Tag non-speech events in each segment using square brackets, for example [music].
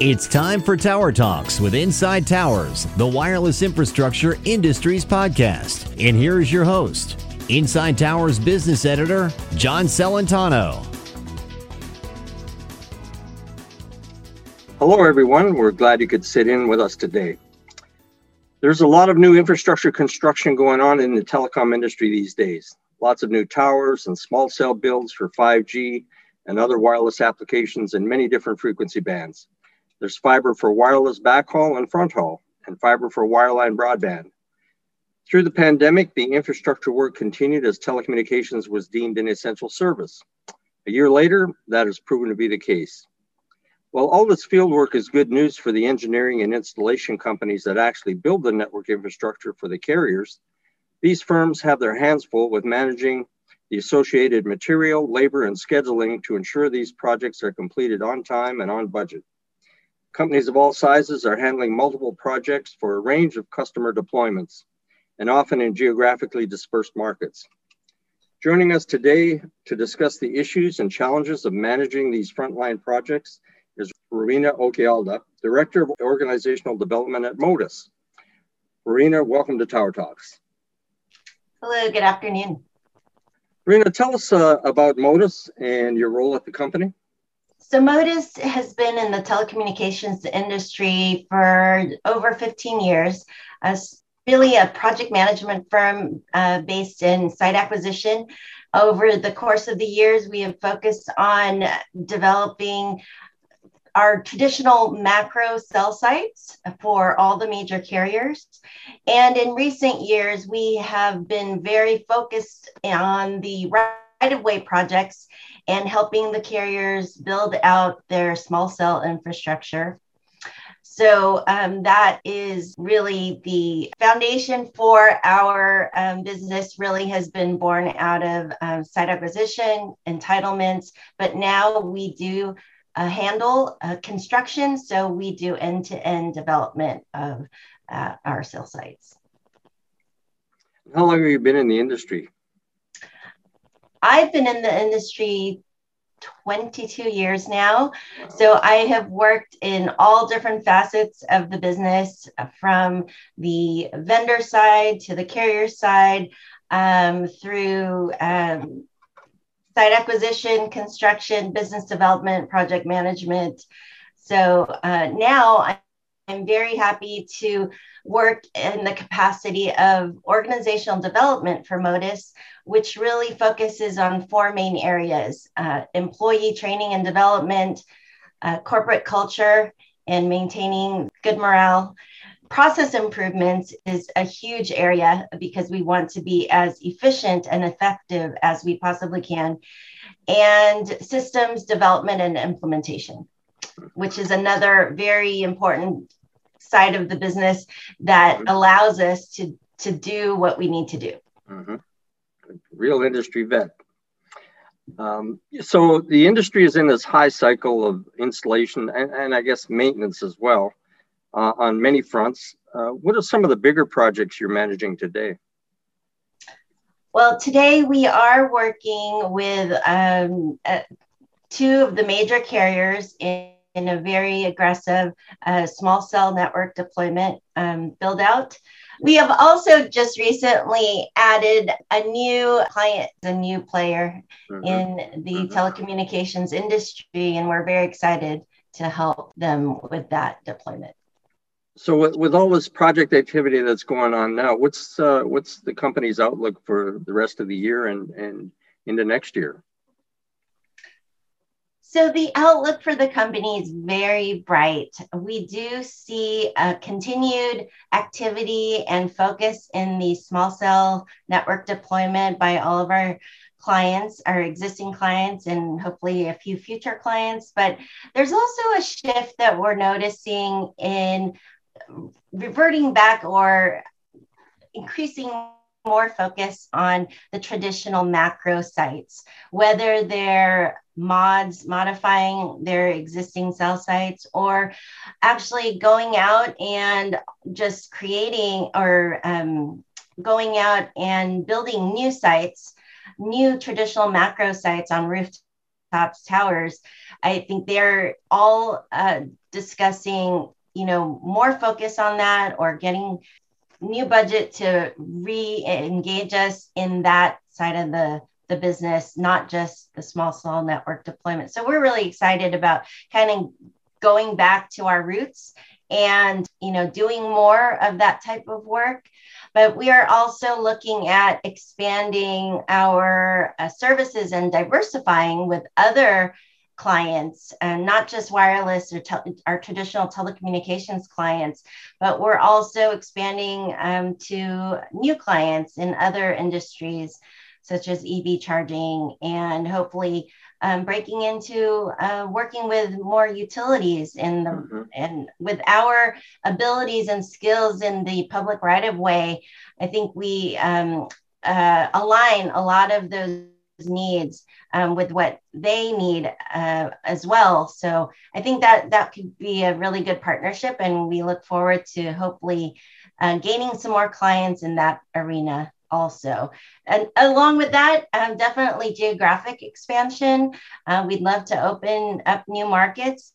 It's time for Tower Talks with Inside Towers, the wireless infrastructure industries podcast. And here is your host, Inside Towers business editor, John Celentano. Hello, everyone. We're glad you could sit in with us today. There's a lot of new infrastructure construction going on in the telecom industry these days. Lots of new towers and small cell builds for 5G and other wireless applications in many different frequency bands. There's fiber for wireless backhaul and front haul, and fiber for wireline broadband. Through the pandemic, the infrastructure work continued as telecommunications was deemed an essential service. A year later, that has proven to be the case. While all this field work is good news for the engineering and installation companies that actually build the network infrastructure for the carriers, these firms have their hands full with managing the associated material, labor, and scheduling to ensure these projects are completed on time and on budget. Companies of all sizes are handling multiple projects for a range of customer deployments and often in geographically dispersed markets. Joining us today to discuss the issues and challenges of managing these frontline projects is Rowena Okealda, Director of Organizational Development at Modus. Rowena, welcome to Tower Talks. Hello, good afternoon. Rowena, tell us uh, about Modus and your role at the company. So Modus has been in the telecommunications industry for over 15 years. As really a project management firm uh, based in site acquisition. Over the course of the years, we have focused on developing our traditional macro cell sites for all the major carriers. And in recent years, we have been very focused on the right of way projects and helping the carriers build out their small cell infrastructure. So um, that is really the foundation for our um, business. Really has been born out of um, site acquisition, entitlements, but now we do uh, handle uh, construction. So we do end-to-end development of uh, our cell sites. How long have you been in the industry? I've been in the industry 22 years now. So I have worked in all different facets of the business from the vendor side to the carrier side um, through um, site acquisition, construction, business development, project management. So uh, now I'm very happy to work in the capacity of organizational development for Modus, which really focuses on four main areas uh, employee training and development, uh, corporate culture, and maintaining good morale. Process improvements is a huge area because we want to be as efficient and effective as we possibly can. And systems development and implementation which is another very important side of the business that mm-hmm. allows us to to do what we need to do. Mm-hmm. Real industry vet. Um, so the industry is in this high cycle of installation and, and I guess maintenance as well uh, on many fronts. Uh, what are some of the bigger projects you're managing today? Well, today we are working with um, uh, two of the major carriers in in a very aggressive uh, small cell network deployment um, build out. We have also just recently added a new client, a new player mm-hmm. in the mm-hmm. telecommunications industry, and we're very excited to help them with that deployment. So, with, with all this project activity that's going on now, what's uh, what's the company's outlook for the rest of the year and and into next year? So the outlook for the company is very bright. We do see a continued activity and focus in the small cell network deployment by all of our clients, our existing clients, and hopefully a few future clients. But there's also a shift that we're noticing in reverting back or increasing more focus on the traditional macro sites, whether they're mods modifying their existing cell sites or actually going out and just creating or um, going out and building new sites, new traditional macro sites on rooftops, towers, I think they're all uh, discussing, you know, more focus on that or getting new budget to re-engage us in that side of the the business, not just the small cell network deployment. So we're really excited about kind of going back to our roots and you know doing more of that type of work but we are also looking at expanding our uh, services and diversifying with other clients and not just wireless or te- our traditional telecommunications clients but we're also expanding um, to new clients in other industries such as ev charging and hopefully um, breaking into uh, working with more utilities in the mm-hmm. and with our abilities and skills in the public right of way i think we um, uh, align a lot of those needs um, with what they need uh, as well so i think that that could be a really good partnership and we look forward to hopefully uh, gaining some more clients in that arena also. And along with that, um, definitely geographic expansion. Uh, we'd love to open up new markets.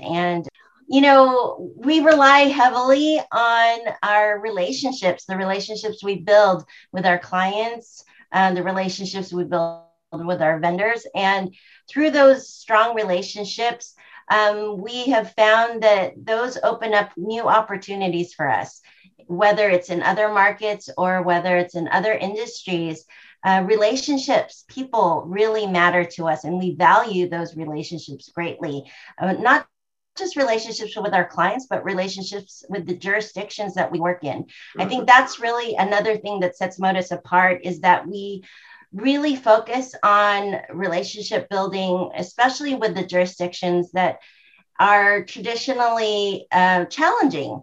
And, you know, we rely heavily on our relationships, the relationships we build with our clients, uh, the relationships we build with our vendors. And through those strong relationships, um, we have found that those open up new opportunities for us whether it's in other markets or whether it's in other industries, uh, relationships, people really matter to us, and we value those relationships greatly. Uh, not just relationships with our clients, but relationships with the jurisdictions that we work in. I think mm-hmm. that's really another thing that sets Modus apart is that we really focus on relationship building, especially with the jurisdictions that are traditionally uh, challenging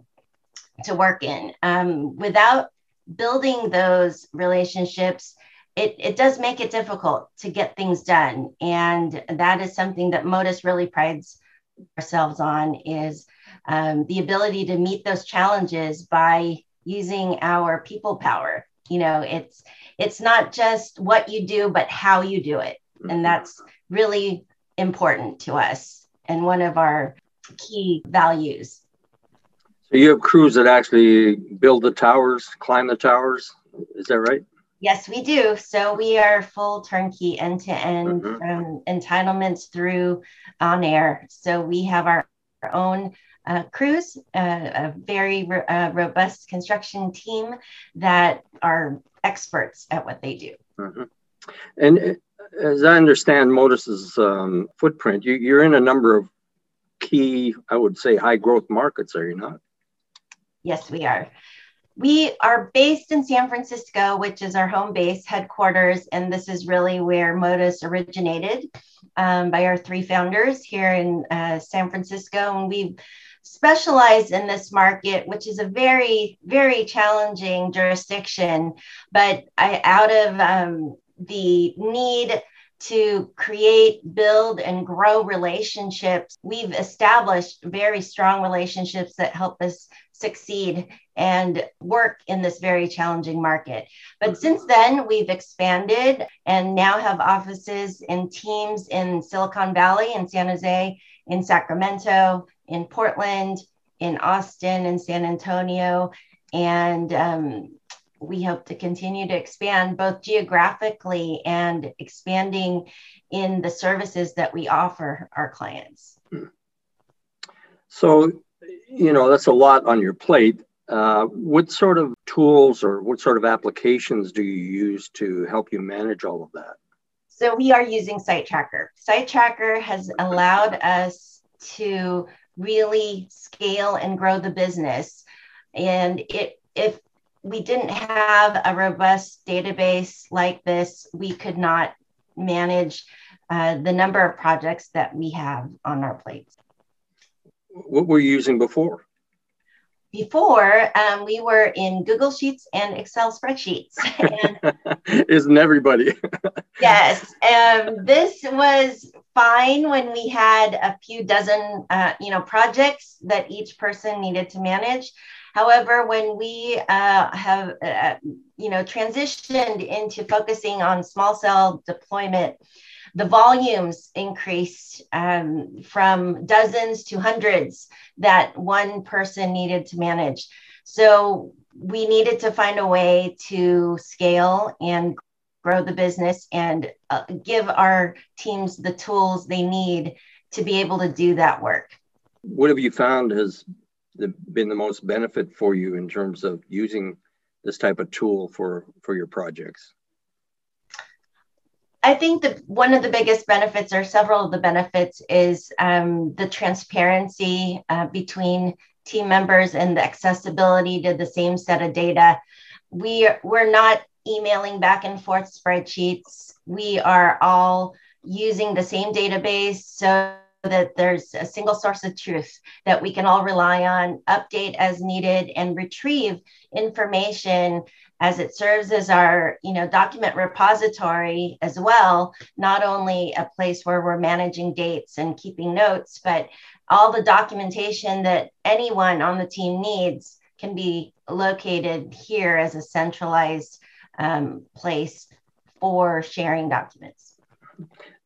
to work in. Um, without building those relationships, it, it does make it difficult to get things done. And that is something that Modus really prides ourselves on is um, the ability to meet those challenges by using our people power. You know, it's it's not just what you do, but how you do it. And that's really important to us and one of our key values. So you have crews that actually build the towers, climb the towers. Is that right? Yes, we do. So we are full turnkey end to end from entitlements through on air. So we have our, our own uh, crews, uh, a very uh, robust construction team that are experts at what they do. Mm-hmm. And uh, as I understand Modus's um, footprint, you, you're in a number of key, I would say, high growth markets, are you not? Yes, we are. We are based in San Francisco, which is our home base headquarters, and this is really where Modus originated um, by our three founders here in uh, San Francisco. And we've specialized in this market, which is a very, very challenging jurisdiction. But I, out of um, the need to create, build, and grow relationships, we've established very strong relationships that help us succeed and work in this very challenging market. But since then, we've expanded and now have offices and teams in Silicon Valley, in San Jose, in Sacramento, in Portland, in Austin, in San Antonio. And um, we hope to continue to expand both geographically and expanding in the services that we offer our clients. So, you know, that's a lot on your plate. Uh, what sort of tools or what sort of applications do you use to help you manage all of that? So, we are using Site Tracker. Site Tracker has allowed us to really scale and grow the business. And it, if we didn't have a robust database like this, we could not manage uh, the number of projects that we have on our plates what were you using before? Before, um, we were in Google Sheets and Excel spreadsheets. And [laughs] Isn't everybody? [laughs] yes. Um, this was fine when we had a few dozen, uh, you know, projects that each person needed to manage. However, when we uh, have, uh, you know, transitioned into focusing on small cell deployment, the volumes increased um, from dozens to hundreds that one person needed to manage. So we needed to find a way to scale and grow the business and uh, give our teams the tools they need to be able to do that work. What have you found has been the most benefit for you in terms of using this type of tool for for your projects? I think that one of the biggest benefits, or several of the benefits, is um, the transparency uh, between team members and the accessibility to the same set of data. We we're not emailing back and forth spreadsheets. We are all using the same database so that there's a single source of truth that we can all rely on, update as needed, and retrieve information as it serves as our you know document repository as well not only a place where we're managing dates and keeping notes but all the documentation that anyone on the team needs can be located here as a centralized um, place for sharing documents.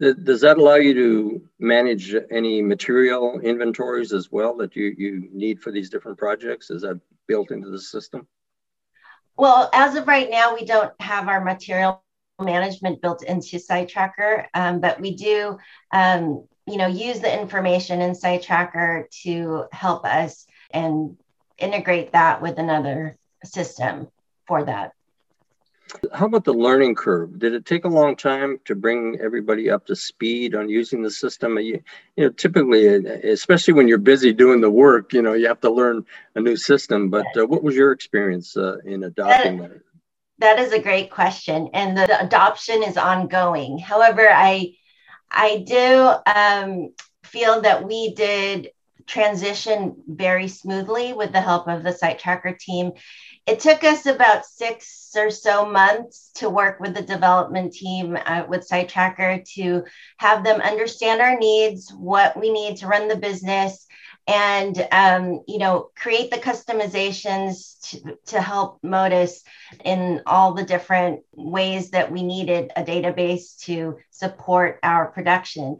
Does that allow you to manage any material inventories as well that you, you need for these different projects? Is that built into the system well, as of right now, we don't have our material management built into SiteTracker, um, but we do, um, you know, use the information in SiteTracker to help us and integrate that with another system for that. How about the learning curve? Did it take a long time to bring everybody up to speed on using the system? You, you know, typically, especially when you're busy doing the work, you know, you have to learn a new system. But uh, what was your experience uh, in adopting that, that? Is a great question, and the adoption is ongoing. However, I I do um, feel that we did transition very smoothly with the help of the site tracker team it took us about six or so months to work with the development team uh, with SiteTracker to have them understand our needs, what we need to run the business, and um, you know create the customizations to, to help Modus in all the different ways that we needed a database to support our production.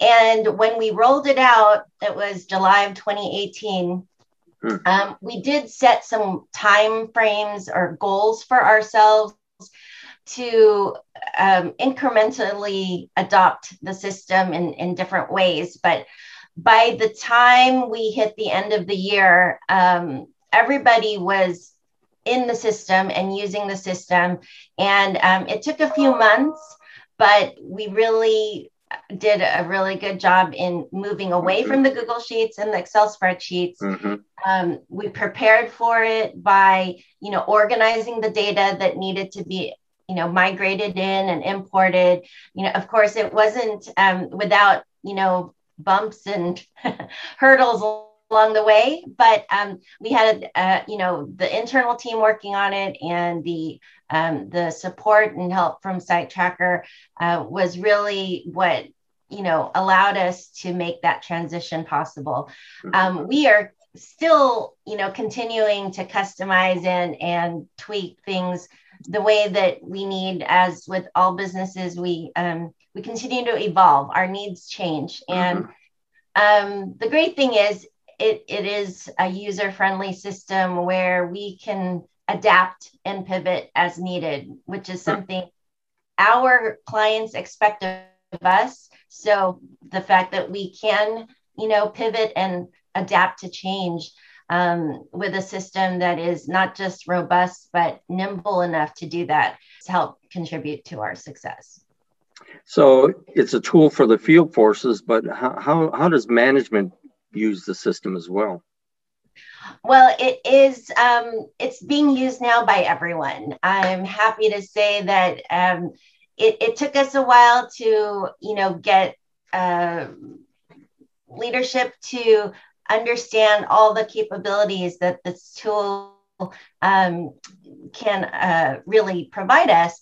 And when we rolled it out, it was July of 2018 Hmm. Um, we did set some time frames or goals for ourselves to um, incrementally adopt the system in, in different ways. But by the time we hit the end of the year, um, everybody was in the system and using the system. And um, it took a few months, but we really did a really good job in moving away mm-hmm. from the Google Sheets and the Excel spreadsheets. Mm-hmm. Um, we prepared for it by, you know, organizing the data that needed to be, you know, migrated in and imported. You know, of course, it wasn't um, without, you know, bumps and [laughs] hurdles along the way but um, we had uh, you know the internal team working on it and the um, the support and help from SiteTracker uh, was really what you know allowed us to make that transition possible. Um, we are still you know continuing to customize and and tweak things the way that we need. As with all businesses we um, we continue to evolve. Our needs change. And mm-hmm. um, the great thing is it, it is a user friendly system where we can adapt and pivot as needed, which is something our clients expect of us. So the fact that we can, you know, pivot and adapt to change um, with a system that is not just robust, but nimble enough to do that to help contribute to our success. So it's a tool for the field forces, but how, how, how does management use the system as well? Well, it is. Um, it's being used now by everyone. I'm happy to say that um, it, it, took us a while to, you know, get uh, leadership to understand all the capabilities that this tool um, can uh, really provide us.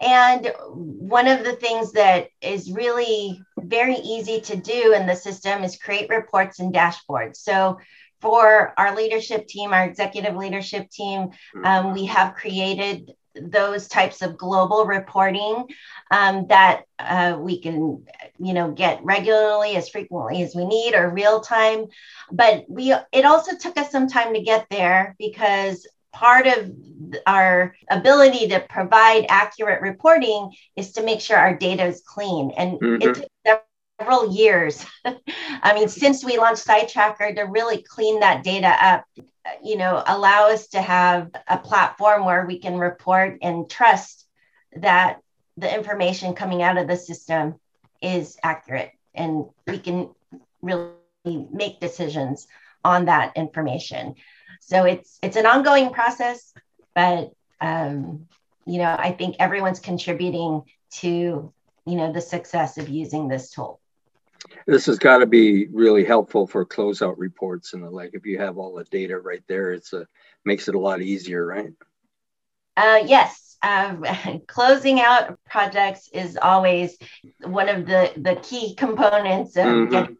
And one of the things that is really very easy to do in the system is create reports and dashboards. So for our leadership team, our executive leadership team, um, we have created those types of global reporting um, that uh, we can you know get regularly as frequently as we need or real time but we it also took us some time to get there because part of our ability to provide accurate reporting is to make sure our data is clean. And mm-hmm. it took several years. [laughs] I mean since we launched Sitetracker to really clean that data up you know allow us to have a platform where we can report and trust that the information coming out of the system is accurate. And we can really make decisions on that information so it's it's an ongoing process but um, you know i think everyone's contributing to you know the success of using this tool this has got to be really helpful for closeout reports and the like. If you have all the data right there, it's a makes it a lot easier, right? Uh, yes, um, [laughs] closing out projects is always one of the the key components of mm-hmm. getting,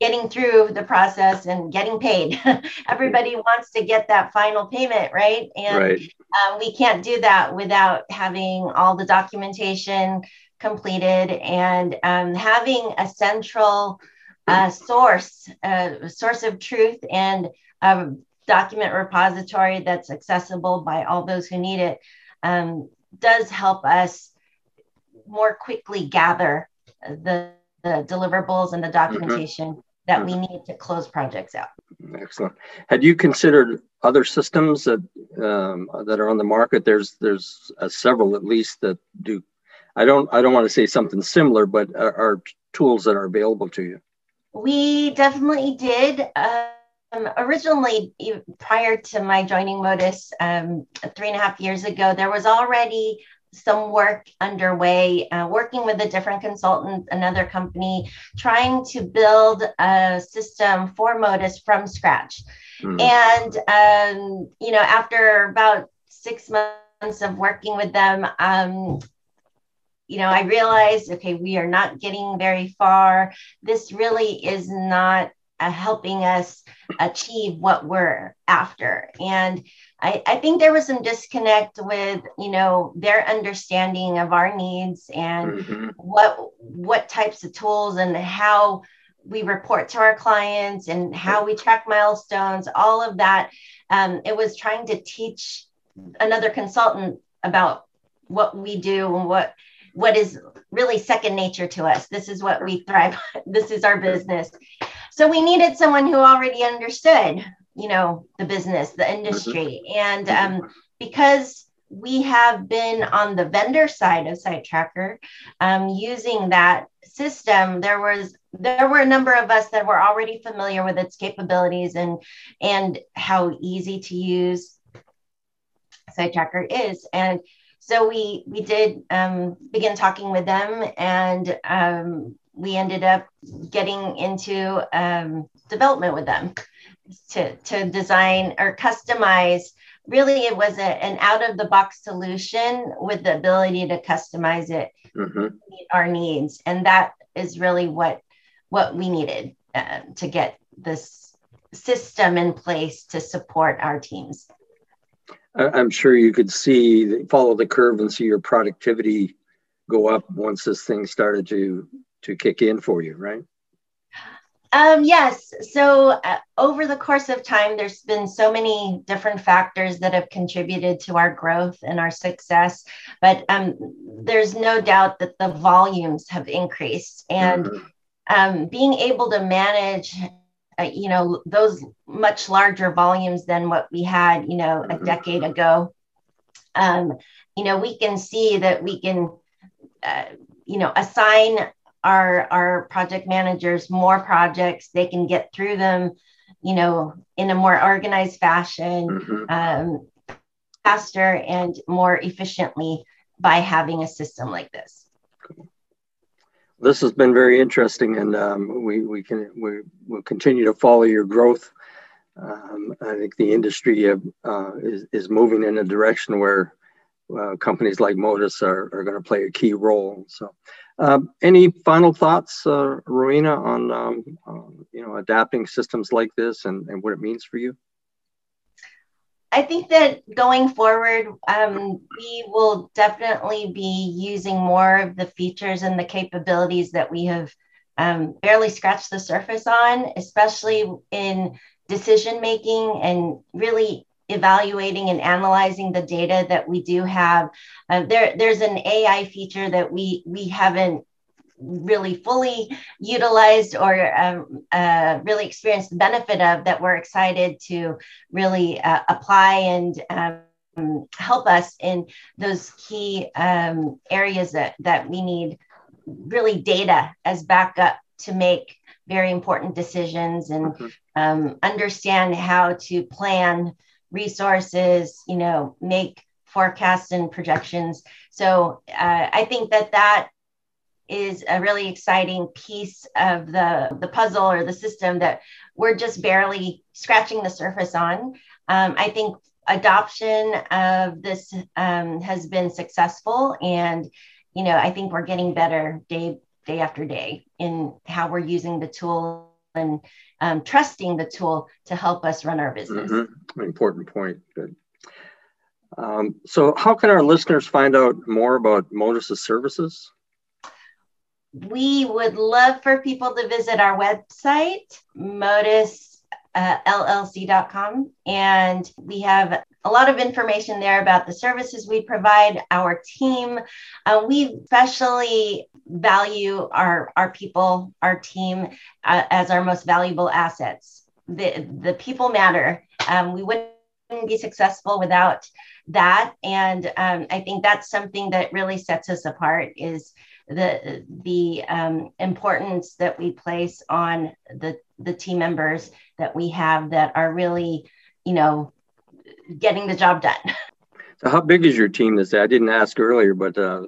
getting through the process and getting paid. [laughs] Everybody wants to get that final payment, right? And right. Um, we can't do that without having all the documentation completed and um, having a central uh, source, uh, source of truth and a document repository that's accessible by all those who need it um, does help us more quickly gather the, the deliverables and the mm-hmm. documentation. That we need to close projects out. Excellent. Had you considered other systems that um, that are on the market? There's there's uh, several at least that do I don't I don't want to say something similar, but are, are tools that are available to you. We definitely did. Um, originally, prior to my joining Modus um, three and a half years ago, there was already some work underway, uh, working with a different consultant, another company, trying to build a system for Modus from scratch. Mm. And, um, you know, after about six months of working with them, um, you know, I realized, okay, we are not getting very far. This really is not uh, helping us achieve what we're after. And I, I, think there was some disconnect with, you know, their understanding of our needs and mm-hmm. what what types of tools and how we report to our clients and how we track milestones, all of that. Um, it was trying to teach another consultant about what we do and what what is really second nature to us. This is what we thrive. [laughs] this is our business. So we needed someone who already understood, you know, the business, the industry, and um, because we have been on the vendor side of Sitetracker um, using that system. There was there were a number of us that were already familiar with its capabilities and and how easy to use Sitetracker is, and so we we did um, begin talking with them and um, we ended up getting into um, development with them to, to design or customize really it was a, an out of the box solution with the ability to customize it mm-hmm. meet our needs and that is really what what we needed uh, to get this system in place to support our teams I'm sure you could see follow the curve and see your productivity go up once this thing started to to kick in for you, right? Um, yes. So uh, over the course of time, there's been so many different factors that have contributed to our growth and our success. But um, there's no doubt that the volumes have increased, and mm-hmm. um, being able to manage uh, you know those much larger volumes than what we had you know a mm-hmm. decade ago um, you know we can see that we can uh, you know assign our our project managers more projects they can get through them you know in a more organized fashion mm-hmm. um, faster and more efficiently by having a system like this this has been very interesting, and um, we we can we will continue to follow your growth. Um, I think the industry uh, is is moving in a direction where uh, companies like Modus are, are going to play a key role. So, um, any final thoughts, uh, Rowena, on um, you know adapting systems like this and, and what it means for you? I think that going forward, um, we will definitely be using more of the features and the capabilities that we have um, barely scratched the surface on, especially in decision making and really evaluating and analyzing the data that we do have. Uh, there, there's an AI feature that we we haven't really fully utilized or um, uh, really experienced the benefit of that we're excited to really uh, apply and um, help us in those key um, areas that, that we need really data as backup to make very important decisions and mm-hmm. Um, understand how to plan resources you know make forecasts and projections so uh, i think that that is a really exciting piece of the, the puzzle or the system that we're just barely scratching the surface on. Um, I think adoption of this um, has been successful, and you know I think we're getting better day day after day in how we're using the tool and um, trusting the tool to help us run our business. Mm-hmm. Important point. Good. Um, so, how can our listeners find out more about Modus's services? we would love for people to visit our website, modusllc.com. Uh, and we have a lot of information there about the services we provide, our team. Uh, we especially value our, our people, our team uh, as our most valuable assets. The, the people matter. Um, we wouldn't be successful without that. And um, I think that's something that really sets us apart is the the um, importance that we place on the the team members that we have that are really, you know, getting the job done. So, how big is your team this? I didn't ask earlier, but uh,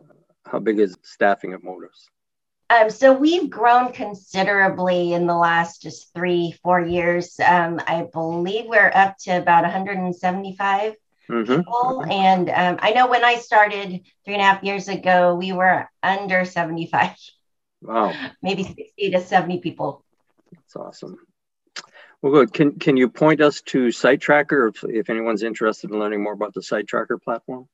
how big is staffing at Modus? Um, so we've grown considerably in the last just three, four years. Um, I believe we're up to about 175 mm-hmm. people. And um, I know when I started three and a half years ago, we were under 75. Wow. [laughs] Maybe 60 to 70 people. That's awesome. Well, good. Can, can you point us to Sitetracker if, if anyone's interested in learning more about the Site Tracker platform?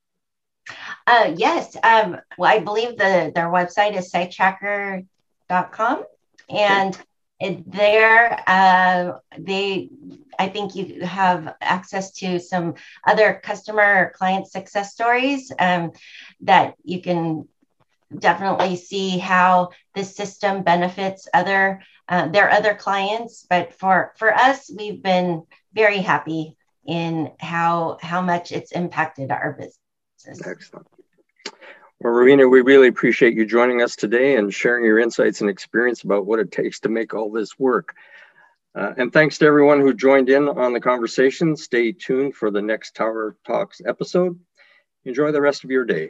Uh, yes. Um, well, I believe the their website is sitetracker.com. And it, there, uh, they I think you have access to some other customer or client success stories um, that you can definitely see how this system benefits other uh, their other clients. But for for us, we've been very happy in how how much it's impacted our business. Excellent. Well, Ravina, we really appreciate you joining us today and sharing your insights and experience about what it takes to make all this work. Uh, and thanks to everyone who joined in on the conversation. Stay tuned for the next Tower Talks episode. Enjoy the rest of your day.